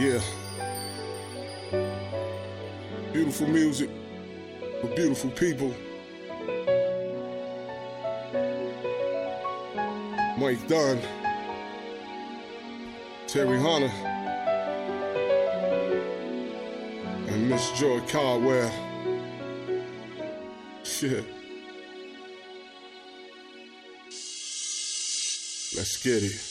Yeah. Beautiful music with beautiful people. Mike Dunn, Terry Hunter, and Miss Joi Cardwell. Shit. Let's get it.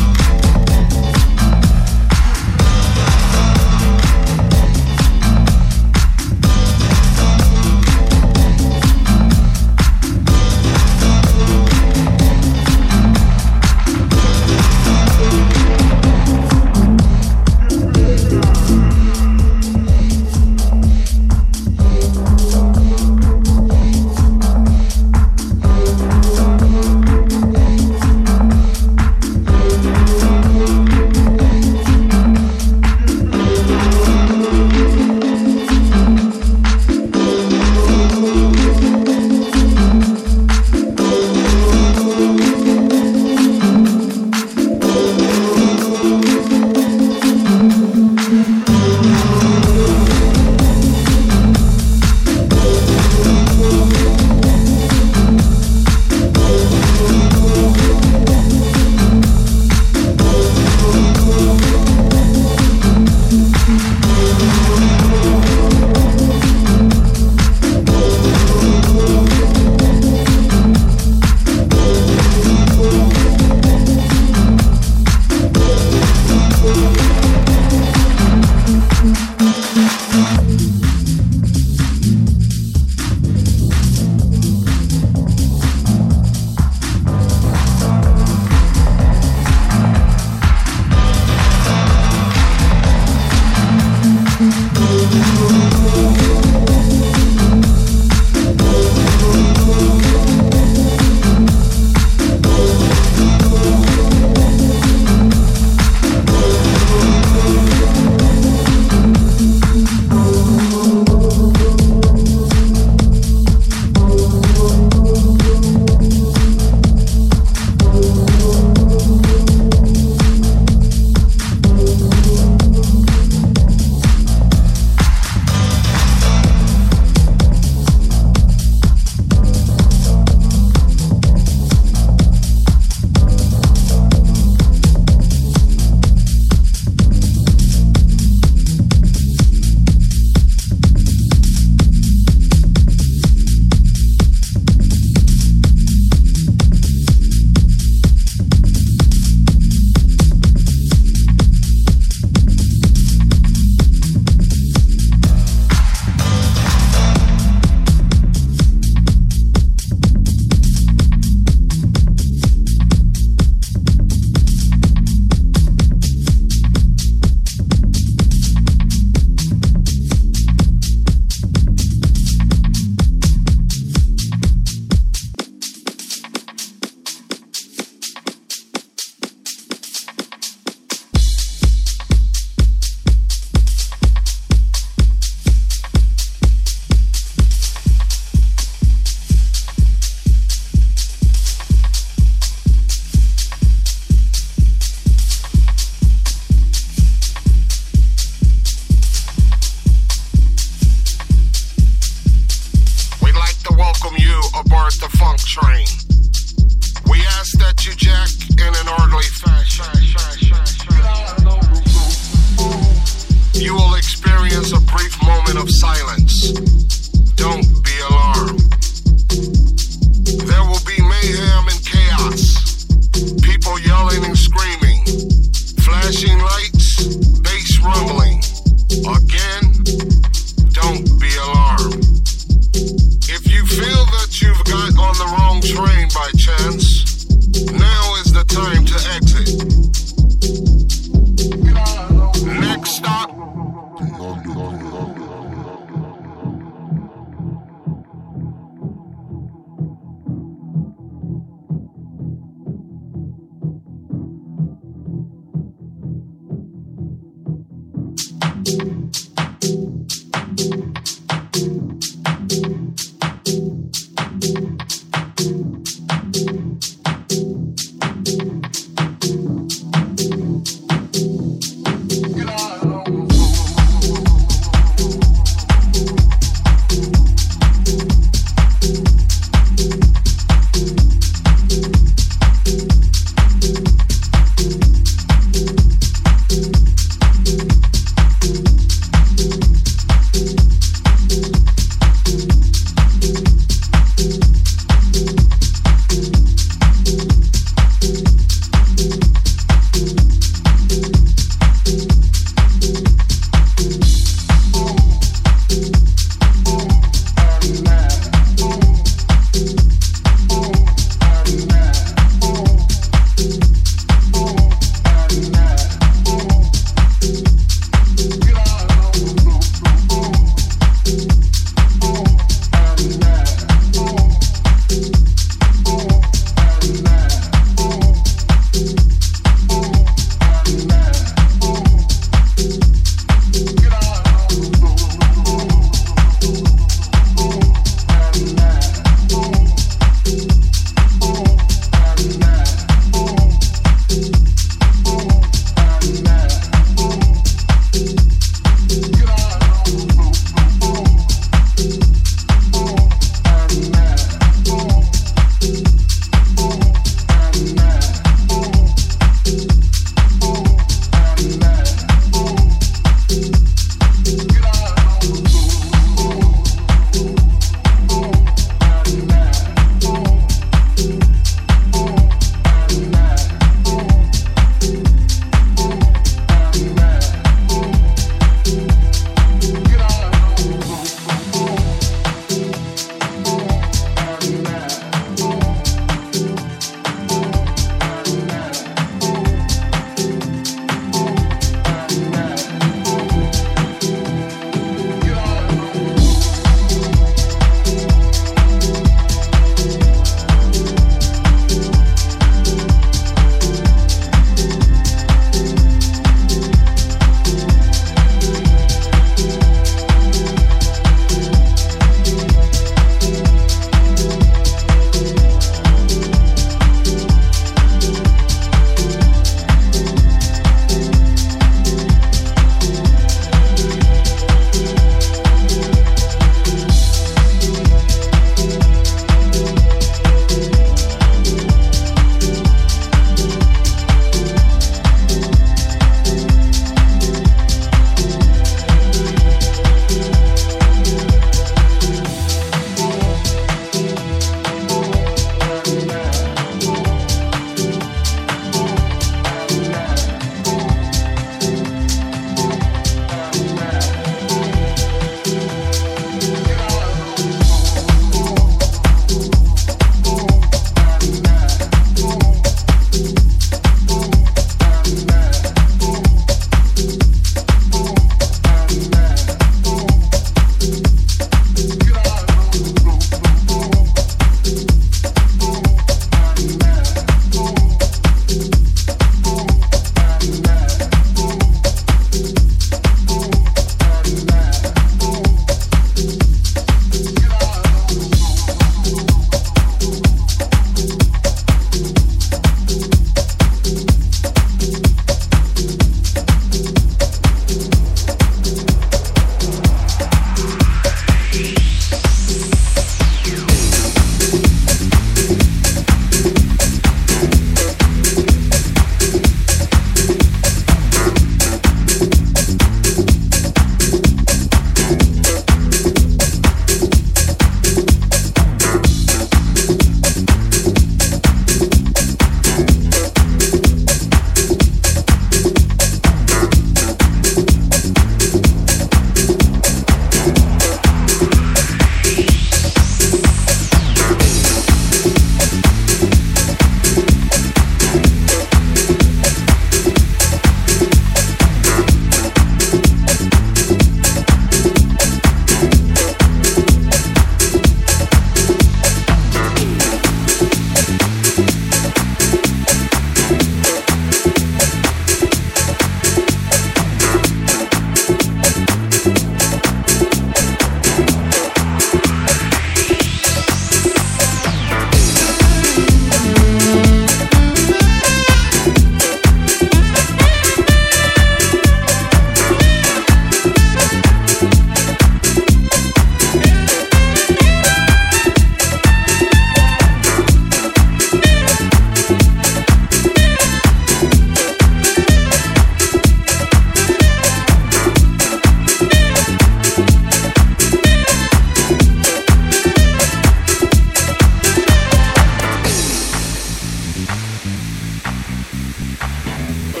Yeah.